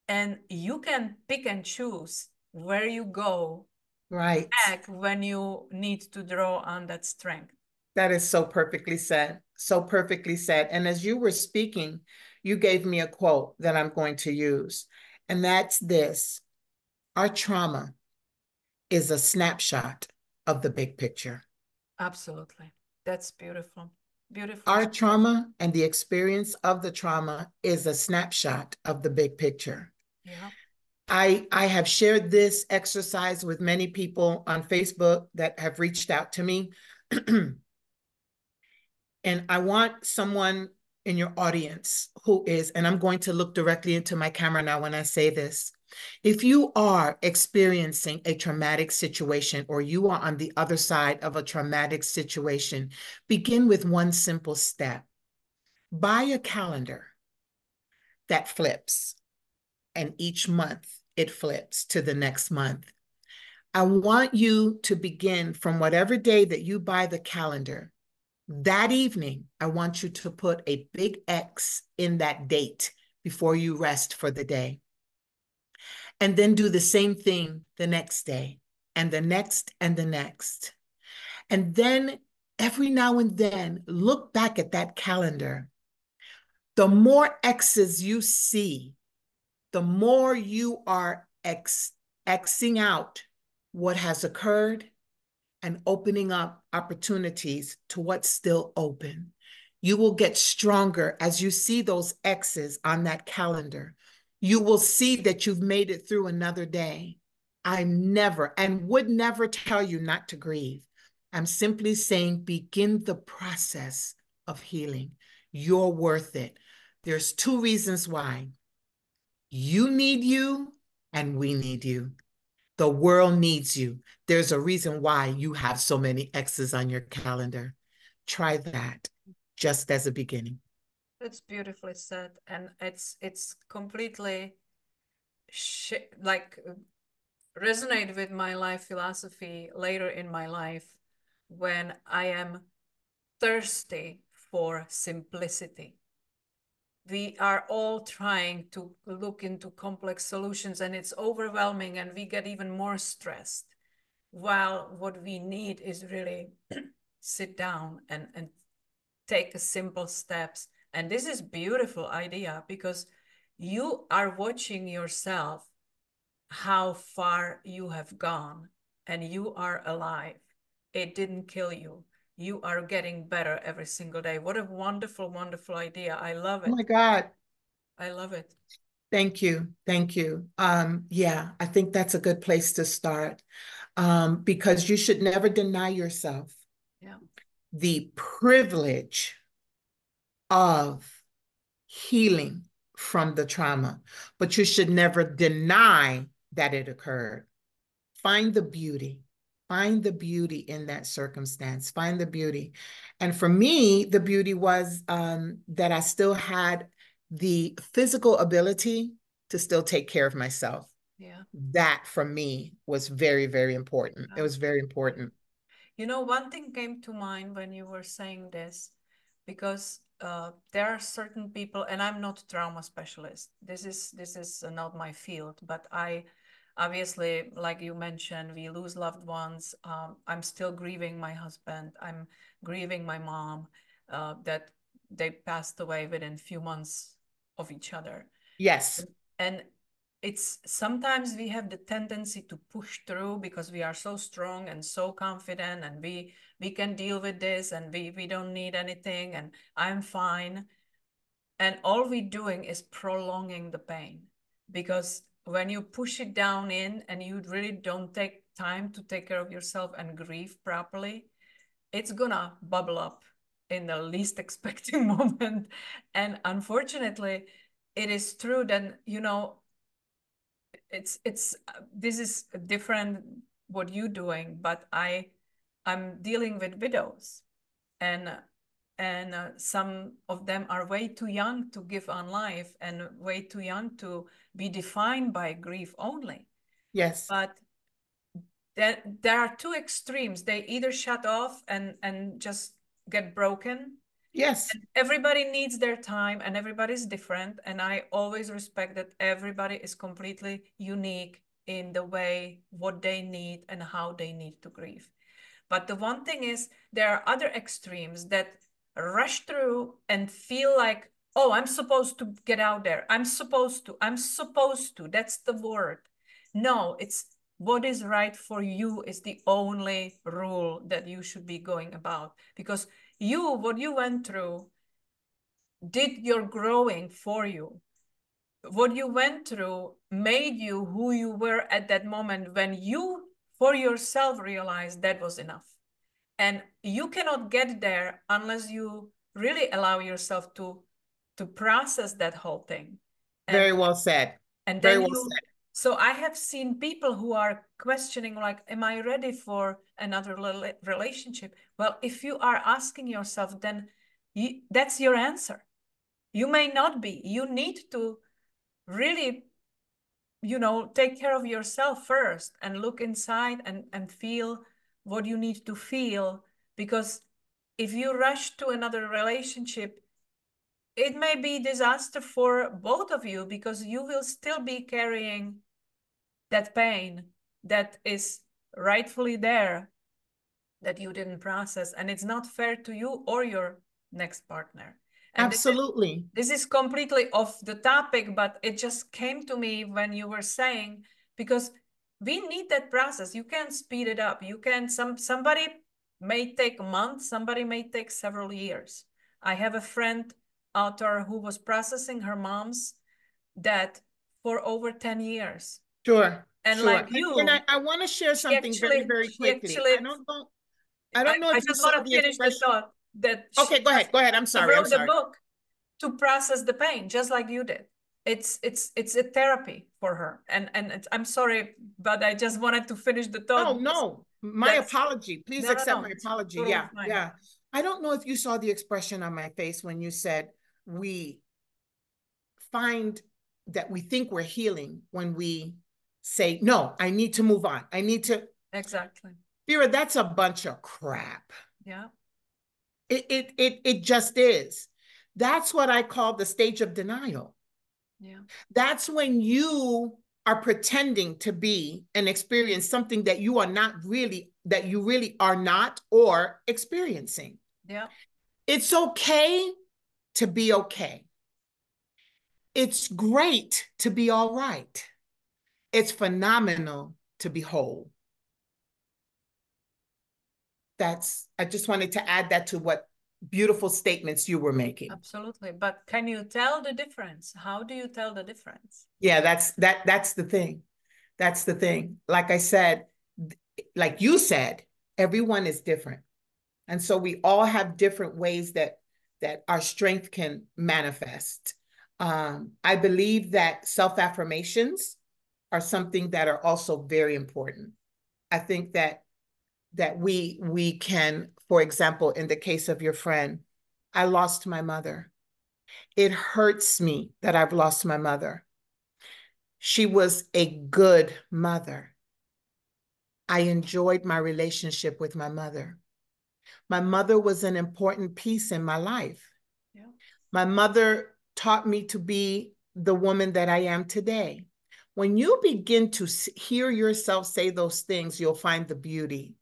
And you can pick and choose where you go right. back when you need to draw on that strength. That is so perfectly said so perfectly said. And as you were speaking you gave me a quote that i'm going to use and that's this our trauma is a snapshot of the big picture. Absolutely. That's beautiful Beautiful. Our trauma and the experience of the trauma is a snapshot of the big picture. Yeah. I, I have shared this exercise with many people on Facebook that have reached out to me. and I want someone in your audience who is, and I'm going to look directly into my camera now when I say this, if you are experiencing a traumatic situation or you are on the other side of a traumatic situation, begin with one simple step. Buy a calendar that flips, and each month it flips to the next month. I want you to begin from whatever day that you buy the calendar. That evening, I want you to put a big X in that date before you rest for the day and then do the same thing the next day and the next and the next. And then every now and then look back at that calendar. The more X's you see, the more you are X, Xing out what has occurred and opening up opportunities to what's still open. You will get stronger as you see those X's on that calendar you will see that you've made it through another day. I never and would never tell you not to grieve. I'm simply saying begin the process of healing. You're worth it. There's two reasons why. You need you, and we need you. The world needs you. There's a reason why you have so many X's on your calendar. Try that just as a beginning. That's beautifully said, and it's it's completely like resonate with my life philosophy later in my life when I am thirsty for simplicity. We are all trying to look into complex solutions and it's overwhelming and we get even more stressed. While what we need is really sit down and, and take simple steps. And this is beautiful idea because you are watching yourself how far you have gone and you are alive. It didn't kill you. You are getting better every single day. What a wonderful, wonderful idea. I love it. Oh my God. I love it. Thank you. Thank you. Um, yeah, I think that's a good place to start um, because you should never deny yourself yeah. the privilege of healing from the trauma, but you should never deny that it occurred. Find the beauty. Find the beauty in that circumstance. Find the beauty. And for me, the beauty was um, that I still had the physical ability to still take care of myself. Yeah. That for me was very, very important. It was very important. You know, one thing came to mind when you were saying this, because uh, there are certain people, and I'm not a trauma specialist. This is this is not my field, but I obviously, like you mentioned, we lose loved ones. Um, I'm still grieving my husband. I'm grieving my mom uh, that they passed away within a few months of each other. Yes. And it's sometimes we have the tendency to push through because we are so strong and so confident and we we can deal with this and we we don't need anything and i'm fine. And all we're doing is prolonging the pain because when you push it down in and you really don't take time to take care of yourself and grieve properly it's gonna bubble up in the least expecting moment. And unfortunately it is true that you know it's it's this is different what you're doing but i i'm dealing with widows. And and uh, some of them are way too young to give on life and way too young to be defined by grief only. Yes. But there, there are two extremes. They either shut off and and just get broken Yes. And everybody needs their time and everybody's different. And I always respect that everybody is completely unique in the way what they need and how they need to grieve. But the one thing is, there are other extremes that rush through and feel like, oh, I'm supposed to get out there. I'm supposed to. I'm supposed to. That's the word. No, it's what is right for you is the only rule that you should be going about because you, what you went through, did your growing for you. What you went through made you who you were at that moment when you, for yourself, realized that was enough. And you cannot get there unless you really allow yourself to to process that whole thing. And, Very well said. And then Very well you, said. So I have seen people who are questioning, like, am I ready for another relationship? Well, if you are asking yourself, then you, that's your answer. You may not be. You need to really, you know, take care of yourself first and look inside and, and feel what you need to feel. Because if you rush to another relationship, it may be disaster for both of you because you will still be carrying that pain that is rightfully there that you didn't process and it's not fair to you or your next partner. And absolutely this is, this is completely off the topic but it just came to me when you were saying because we need that process. You can speed it up. You can some somebody may take a month somebody may take several years. I have a friend author who was processing her mom's death for over 10 years. Sure and sure. like you and, and I, I want to share something actually, very very quickly. actually, i don't know I don't know I, if I just want to finish the thought. that okay go ahead go ahead i'm sorry wrote i'm sorry. the book to process the pain just like you did. It's it's it's a therapy for her and and i'm sorry but i just wanted to finish the thought. No no my That's- apology please No, no, accept no, my apology totally yeah fine. yeah. I don't know if you saw the expression on my face when you said we find that we think we're healing when we say no i need to move on i need to exactly vera that's a bunch of crap. Yeah. It it it, it just is. That's what i call the stage of denial. Yeah. That's when you are pretending to be and experience something that you are not really that you really are not or experiencing. Yeah. It's okay to be okay. It's great to be all right. It's phenomenal to be whole that's i just wanted to add that to what beautiful statements you were making. Absolutely but can you tell the difference? How do you tell the difference? Yeah that's that that's the thing. That's the thing. Like i said like you said everyone is different. And so we all have different ways that that our strength can manifest. Um, i believe that self affirmations are something that are also very important. I think that that we we can for example in the case of your friend i lost my mother. It hurts me that i've lost my mother. She was a good mother. I enjoyed my relationship with my mother. My mother was an important piece in my life. Yeah. My mother taught me to be the woman that i am today. When you begin to hear yourself say those things you'll find the beauty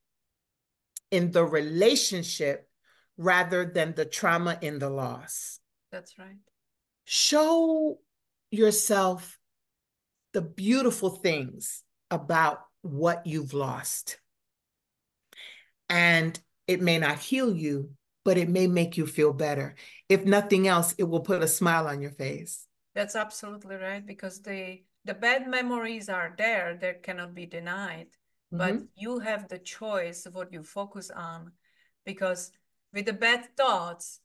in the relationship rather than the trauma in the loss. that's right Show yourself the beautiful things about what you've lost. And it may not heal you, but it may make you feel better. If nothing else, it will put a smile on your face. that's absolutely right because the the bad memories are there they cannot be denied but Mhm. you have the choice of what you focus on because with the bad thoughts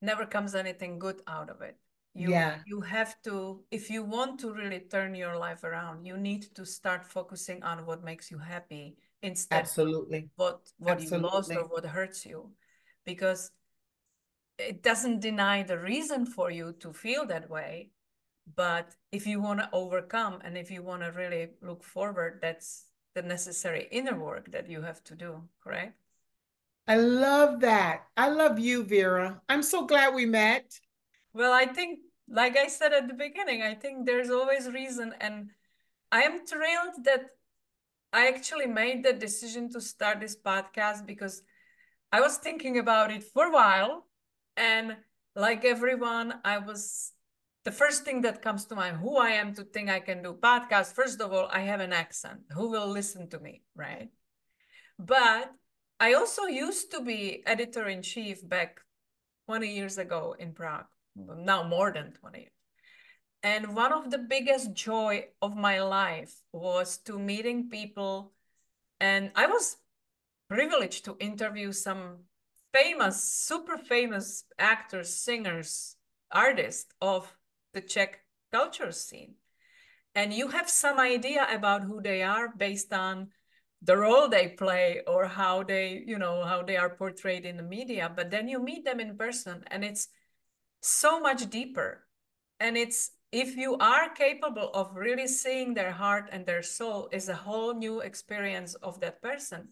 never comes anything good out of it you Yeah. you have to if you want to really turn your life around you need to start focusing on what makes you happy instead Absolutely. of what what you lost or what hurts you because it doesn't deny the reason for you to feel that way but if you want to overcome and if you want to really look forward that's the necessary inner work that you have to do correct I love that. I love you, Vera. I'm so glad we met. well i think like i said at the beginning i think there's always reason and i am thrilled that i actually made the decision to start this podcast because i was thinking about it for a while and like everyone i was the first thing that comes to mind who i am to think i can do podcast first of all i have an accent. Who will listen to me right? But i also used to be editor in chief back 20 years ago in prague now more than 20 years. And one of the biggest joy of my life was to meeting people and i was privileged to interview some famous super famous actors singers artists of the Czech culture scene. And you have some idea about who they are based on the role they play or how they, you know, how they are portrayed in the media. But then you meet them in person and it's so much deeper. And it's if you are capable of really seeing their heart and their soul is a whole new experience of that person.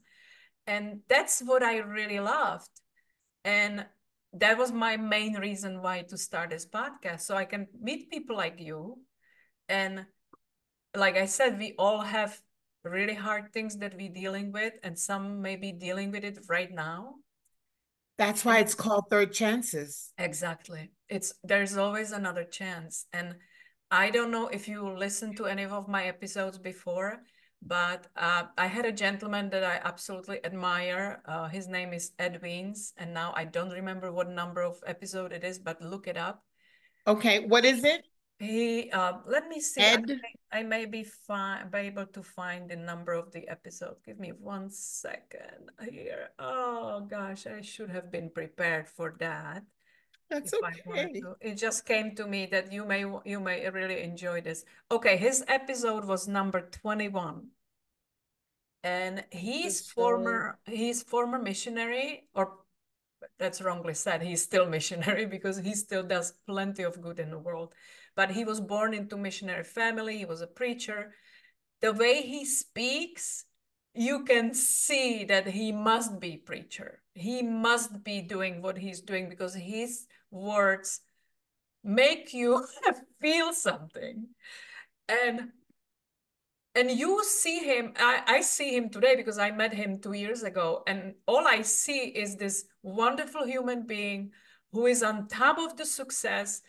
And that's what I really loved. And that was my main reason why to start this podcast so i can meet people like you. And like i said we all have really hard things that we're dealing with and some may be dealing with it right now. That's why it's called third chances. exactly. It's there's always another chance. And i don't know if you listened to any of my episodes before but uh, I had a gentleman that I absolutely admire. Uh, his name is Ed Weens, and now I don't remember what number of episode it is, but look it up. Okay, what is it? He, uh, let me see. Ed? I may, I may be, fi- be able to find the number of the episode. Give me one second here. Oh gosh, I should have been prepared for that. That's okay. It just came to me that you may you may really enjoy this. Okay, his episode was number 21. And he's former he's former missionary or that's wrongly said. He's still missionary because he still does plenty of good in the world. But he was born into missionary family. He was a preacher. The way he speaks, you can see that he must be preacher. He must be doing what he's doing because his words make you feel something. And and you see him I, I see him today because i met him two years ago. And all i see is this wonderful human being who is on top of the success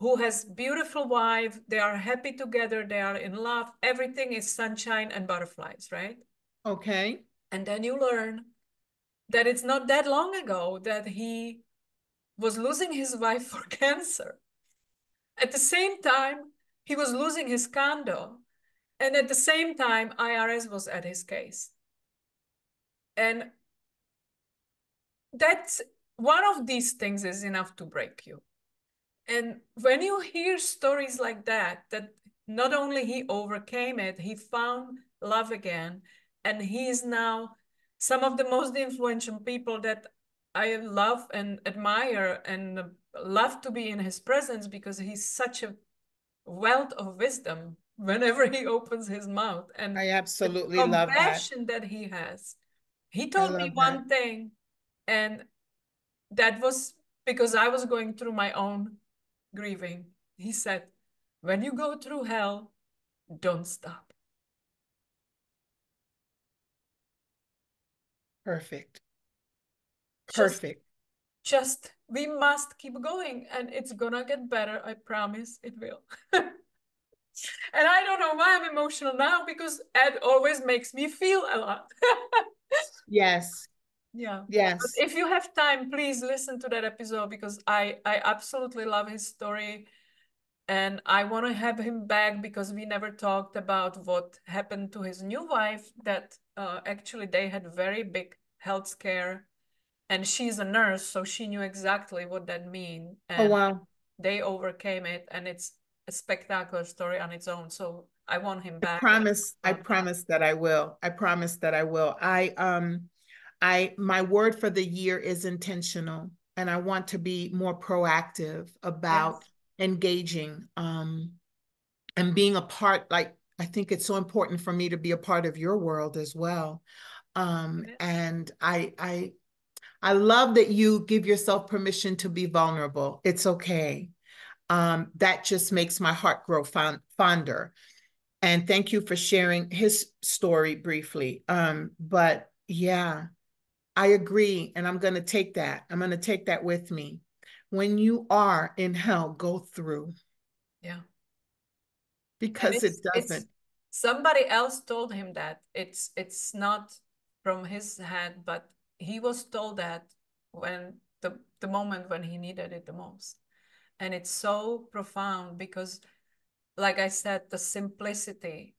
who has beautiful wife. They are happy together. They are in love. Everything is sunshine and butterflies right? Okay. And then you learn that it's not that long ago that he was losing his wife for cancer at the same time he was losing his condo and at the same time, IRS was at his case. And that's one of these things is enough to break you. And when you hear stories like that, that not only he overcame it, he found love again, and he is now some of the most influential people that I love and admire and love to be in his presence because he's such a wealth of wisdom whenever he opens his mouth and I absolutely love that. compassion that he has. He told me one that. thing, and that was because I was going through my own grieving. He said, When you go through hell, don't stop. Perfect. Perfect. Just, just we must keep going and it's gonna get better. I promise it will. and I don't know why I'm emotional now because Ed always makes me feel a lot. yes. Yeah. Yes. But if you have time, please listen to that episode because I I absolutely love his story and I want to have him back because we never talked about what happened to his new wife that uh, actually they had very big health scare and she's a nurse so she knew exactly what that mean oh, and oh wow they overcame it and it's a spectacular story on its own. So I want him back. I promise. I promise that I will. I promise that I will. I um, I my word for the year is intentional, and I want to be more proactive about yes. Engaging um, and being a part. Like I think it's so important for me to be a part of your world as well. Um, and I I I love that you give yourself permission to be vulnerable. It's okay um, that just makes my heart grow fond, fonder. And thank you for sharing his story briefly. Um, but yeah, I agree. And I'm going to take that. I'm going to take that with me. When you are in hell, go through. Yeah. Because it doesn't. Somebody else told him that. It's it's not from his head, but he was told that when the the moment when he needed it the most and it's so profound because like i said the simplicity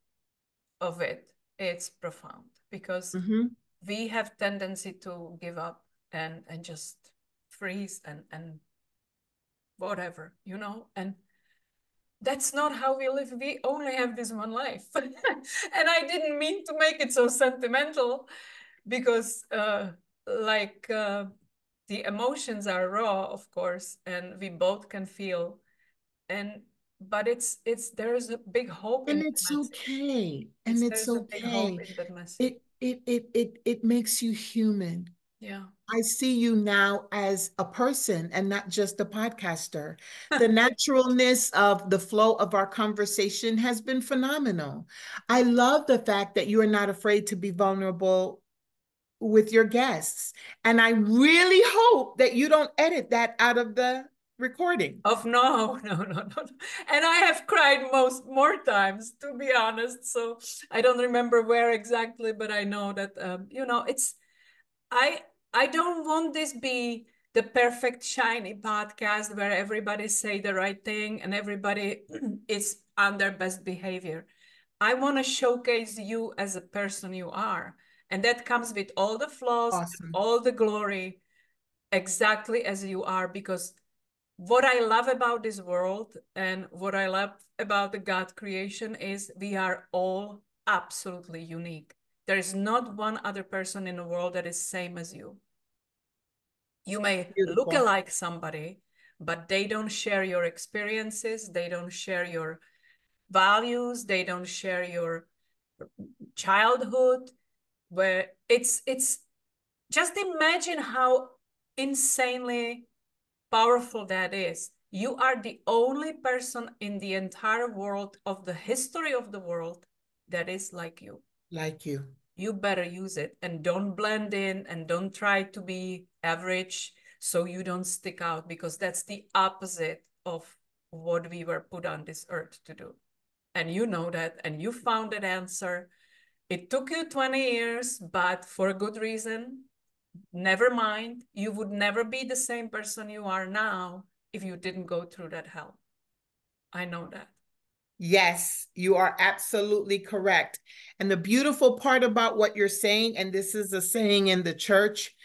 of it it's profound because mm-hmm. we have tendency to give up and and just freeze and and whatever you know? And that's not how we live. We only have this one life. And i didn't mean to make it so sentimental because uh like uh the emotions are raw of course and we both can feel. And but it's it's there's a big hope and it's okay. And it's, it's okay. it, it it it it makes you human yeah I see you now as a person and not just a podcaster. The naturalness of the flow of our conversation has been phenomenal. I love the fact that you are not afraid to be vulnerable with your guests. And I really hope that you don't edit that out of the recording. Of no, no, no, no. And I have cried most more times, to be honest. So I don't remember where exactly, but I know that um, you know it's I I don't want this be the perfect shiny podcast where everybody say the right thing and everybody is on their best behavior. I want to showcase you as a person you are. And that comes with all the flaws, awesome. all the glory, exactly as you are. Because what I love about this world and what I love about the God creation is we are all absolutely unique. There is not one other person in the world that is same as you. You may Beautiful. look like somebody, but they don't share your experiences. They don't share your values. They don't share your childhood. Where it's it's just imagine how insanely powerful that is. You are the only person in the entire world of the history of the world that is like you. Like you. You better use it and don't blend in and don't try to be average so you don't stick out because that's the opposite of what we were put on this earth to do. And you know that and you found that answer. It took you 20 years, but for a good reason. Never mind, you would never be the same person you are now if you didn't go through that hell. I know that. Yes, you are absolutely correct. And the beautiful part about what you're saying, and this is a saying in the church,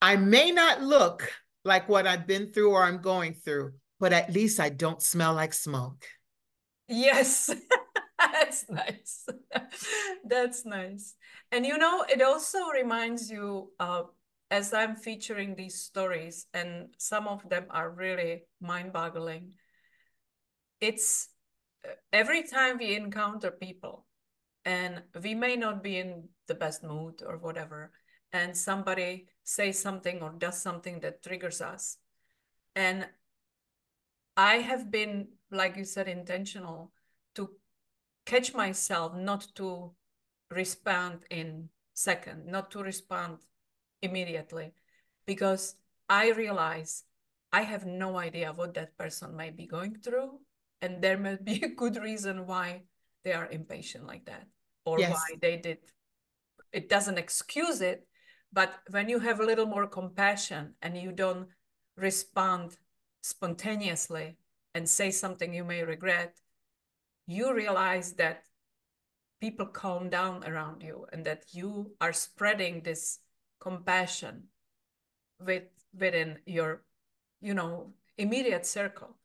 I may not look like what I've been through or I'm going through, but at least I don't smell like smoke. Yes, that's nice. that's nice. And you know, it also reminds you, uh, as I'm featuring these stories, and some of them are really mind boggling. It's uh, every time we encounter people, and we may not be in the best mood or whatever, and somebody says something or does something that triggers us. And I have been, like you said, intentional to catch myself not to respond in second, not to respond immediately, because I realize I have no idea what that person might be going through. And there may be a good reason why they are impatient like that or yes. why they did. It doesn't excuse it, but when you have a little more compassion and you don't respond spontaneously and say something you may regret, you realize that people calm down around you and that you are spreading this compassion with within your you know immediate circle.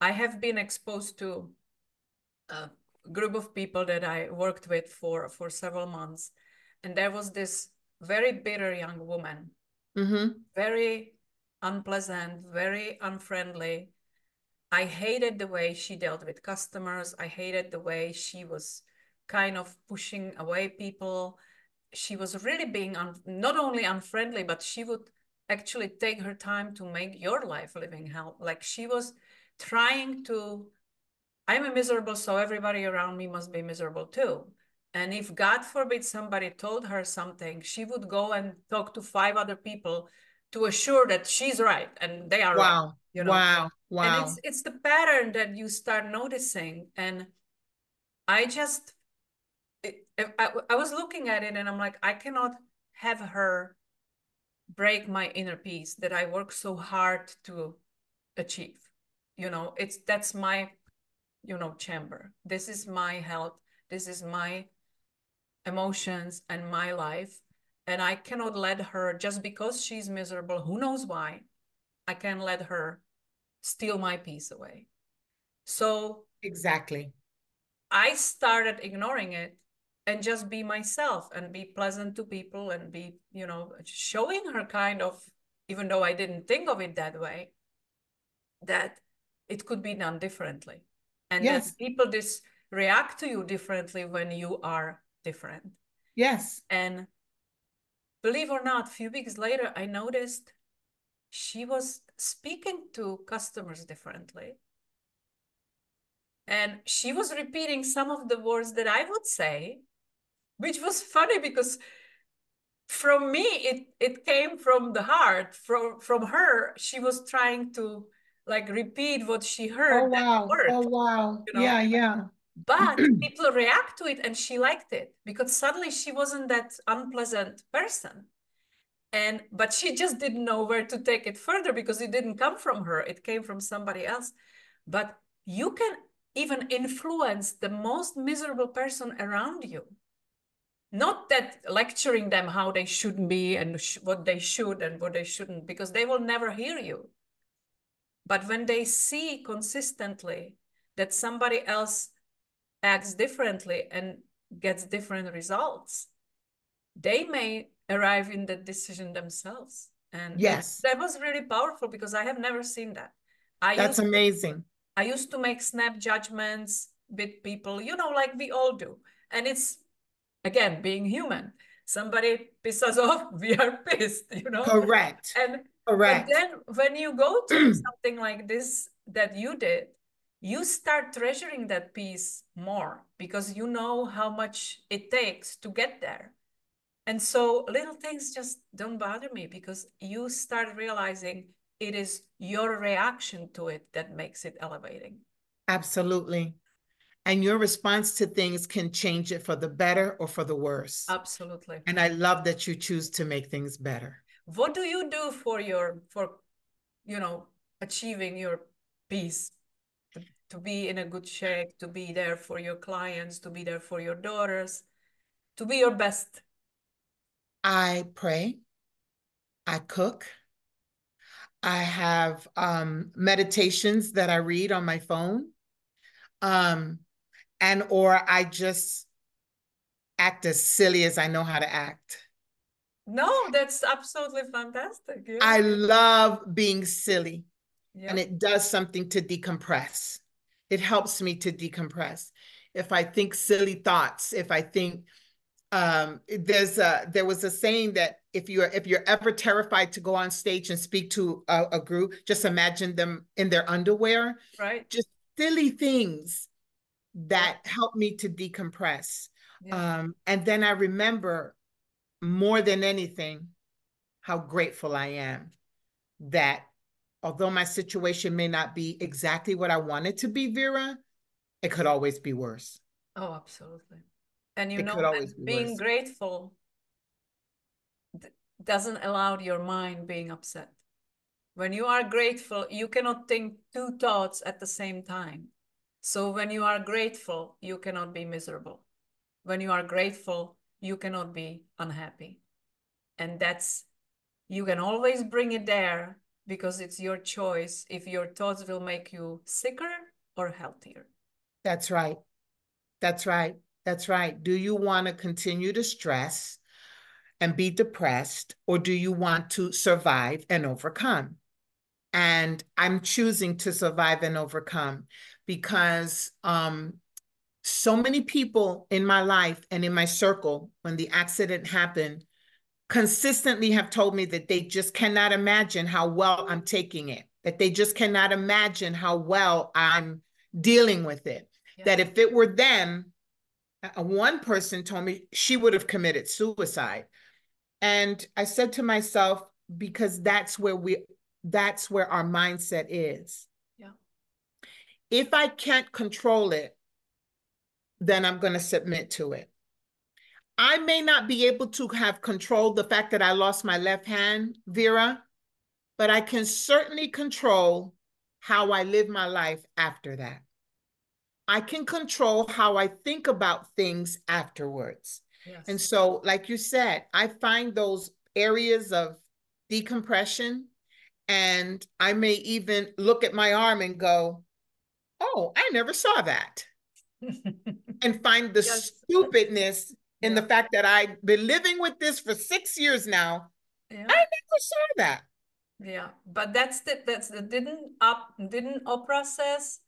I have been exposed to a group of people that i worked with for for several months and there was this very bitter young woman, mm-hmm. very unpleasant, very unfriendly. I hated the way she dealt with customers. I hated the way she was kind of pushing away people. She was really being un- not only unfriendly, but she would actually take her time to make your life living hell. Like she was trying to, I'm a miserable, so everybody around me must be miserable too. And if God forbid somebody told her something, she would go and talk to five other people to assure that she's right and they are wow. right. You know? Wow. Wow. And it's it's the pattern that you start noticing. And I just it, I, I was looking at it and I'm like, I cannot have her break my inner peace that I work so hard to achieve. You know, it's that's my, you know, chamber. This is my health. This is my emotions and my life and i cannot let her just because she's miserable who knows why i can't let her steal my peace away. So exactly. I started ignoring it and just be myself and be pleasant to people and be you know showing her kind of even though i didn't think of it that way that it could be done differently. And yes. that people just react to you differently when you are different. Yes. And believe or not, a few weeks later, I noticed she was speaking to customers differently. And she was repeating some of the words that I would say, which was funny because from me it it came from the heart. From from her, she was trying to like repeat what she heard. Oh wow! oh wow! You know? Yeah, yeah but people react to it and she liked it because suddenly she wasn't that unpleasant person. And but she just didn't know where to take it further because it didn't come from her it came from somebody else. But you can even influence the most miserable person around you. Not that lecturing them how they shouldn't be and sh what they should and what they shouldn't because they will never hear you. But when they see consistently that somebody else acts differently and gets different results they may arrive in the decision themselves. And yes. that was really powerful because i have never seen that. I that's used, amazing. I used to make snap judgments with people you know like we all do. And it's again being human. Somebody pisses us off we are pissed you know? Correct. And correct. and then when you go to something like this that you did you start treasuring that piece more because you know how much it takes to get there and so little things just don't bother me because you start realizing it is your reaction to it that makes it elevating. Absolutely. And your response to things can change it for the better or for the worse. Absolutely. And I love that you choose to make things better. What do you do for your for you know achieving your peace? To, be in a good shape, to be there for your clients, to be there for your daughters, to be your best I pray, I cook, I have um, meditations that I read on my phone, um, and or I just act as silly as I know how to act. No, that's absolutely fantastic. Yeah. I love being silly, yeah. and it does something to decompress. It helps me to decompress. If I think silly thoughts, if I think um, there's a there was a saying that if you're if you're ever terrified to go on stage and speak to a, a group, just imagine them in their underwear. Right. Just silly things that help me to decompress. Yeah. Um, and then I remember more than anything how grateful I am that although my situation may not be exactly what I wanted to be, Vera, it could always be worse. Oh, absolutely. And you it know be being worse. grateful doesn't allow your mind being upset. When you are grateful you cannot think two thoughts at the same time. So when you are grateful you cannot be miserable. When you are grateful you cannot be unhappy. And that's you can always bring it there because it's your choice if your thoughts will make you sicker or healthier that's right that's right that's right. Do you want to continue to stress and be depressed, or do you want to survive and overcome? And I'm choosing to survive and overcome because um, so many people in my life and in my circle, when the accident happened, consistently have told me that they just cannot imagine how well I'm taking it, that they just cannot imagine how well I'm dealing with it. Yeah. That if it were them, one person told me she would have committed suicide. And I said to myself, because that's where we that's where our mindset is. Yeah. If I can't control it, then I'm going to submit to it. I may not be able to have controlled the fact that I lost my left hand, Vera, but I can certainly control how I live my life after that. I can control how I think about things afterwards. Yes. And so, like you said, I find those areas of decompression, and I may even look at my arm and go, Oh, I never saw that. and find the yes. stupidness in yeah. the fact that I've been living with this for six years now. Yeah. I never saw that. Yeah, but that's the that's the didn't up didn't Oprah says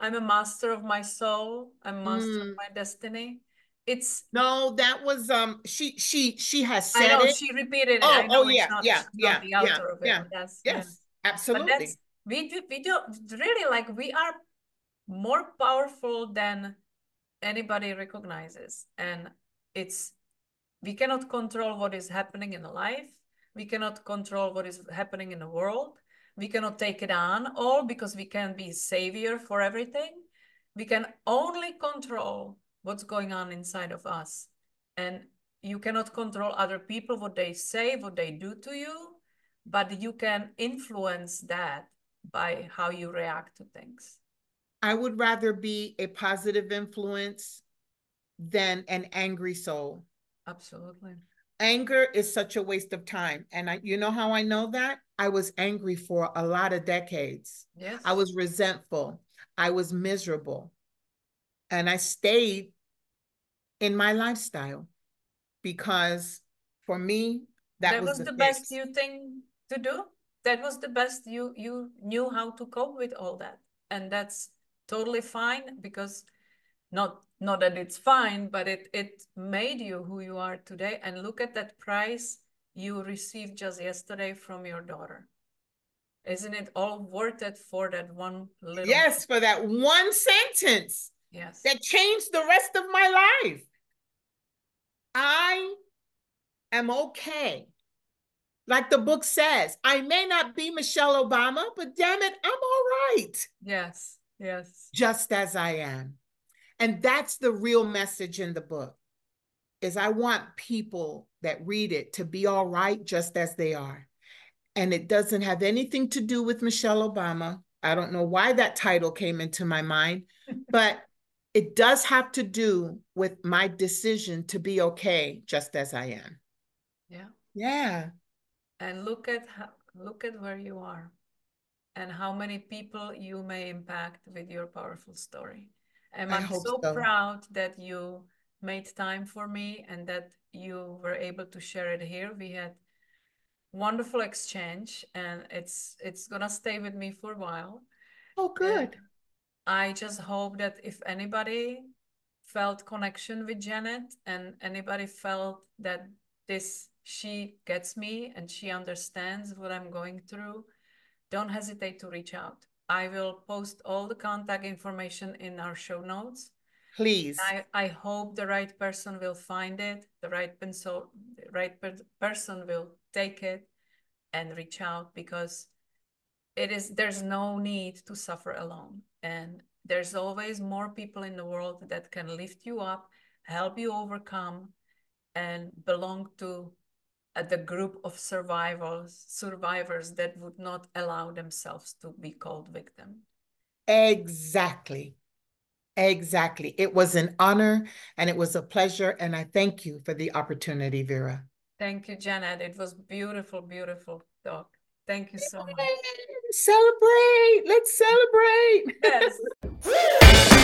I'm a master of my soul. I'm master mm. of my destiny. It's no, that was um she she she has said I know, it. She repeated it. Oh, I know oh yeah, not, yeah, yeah, the yeah, of it. yeah. Yes, yes, yeah. absolutely. We do we do really like we are more powerful than anybody recognizes, and it's we cannot control what is happening in life. We cannot control what is happening in the world we cannot take it on all because we can't be savior for everything. We can only control what's going on inside of us. And you cannot control other people, what they say, what they do to you, but you can influence that by how you react to things. I would rather be a positive influence than an angry soul. Absolutely. Anger is such a waste of time. And I, you know how I know that? I was angry for a lot of decades. Yes. I was resentful. I was miserable. And I stayed in my lifestyle because for me, that, that was, was, the, the best you thing to do. That was the best you you knew how to cope with all that. And that's totally fine because not not that it's fine, but it it made you who you are today. And look at that prize you received just yesterday from your daughter. Isn't it all worth it for that one little? Yes, for that one sentence. Yes. That changed the rest of my life. I am okay. Like the book says, I may not be Michelle Obama, but damn it, I'm all right. Yes, yes. Just as I am. And that's the real message in the book. Is I want people that read it to be all right just as they are. And it doesn't have anything to do with Michelle Obama. I don't know why that title came into my mind, but it does have to do with my decision to be okay just as I am. Yeah. Yeah. And look at how, look at where you are and how many people you may impact with your powerful story. And I I'm so, so. proud that you made time for me and that you were able to share it here. We had wonderful exchange and it's it's gonna stay with me for a while. Oh, good. And I just hope that if anybody felt connection with Janet and anybody felt that this she gets me and she understands what I'm going through, don't hesitate to reach out. I will post all the contact information in our show notes. Please. I, I hope the right person will find it, the right, pencil, the right per person will take it and reach out because it is there's no need to suffer alone. And there's always more people in the world that can lift you up, help you overcome, and belong to uh, the group of survivors survivors that would not allow themselves to be called victim. Exactly. Exactly. It was an honor and it was a pleasure. And I thank you for the opportunity, Vera. Thank you, Janet. It was beautiful, beautiful talk. Thank you so much. Celebrate. Let's celebrate.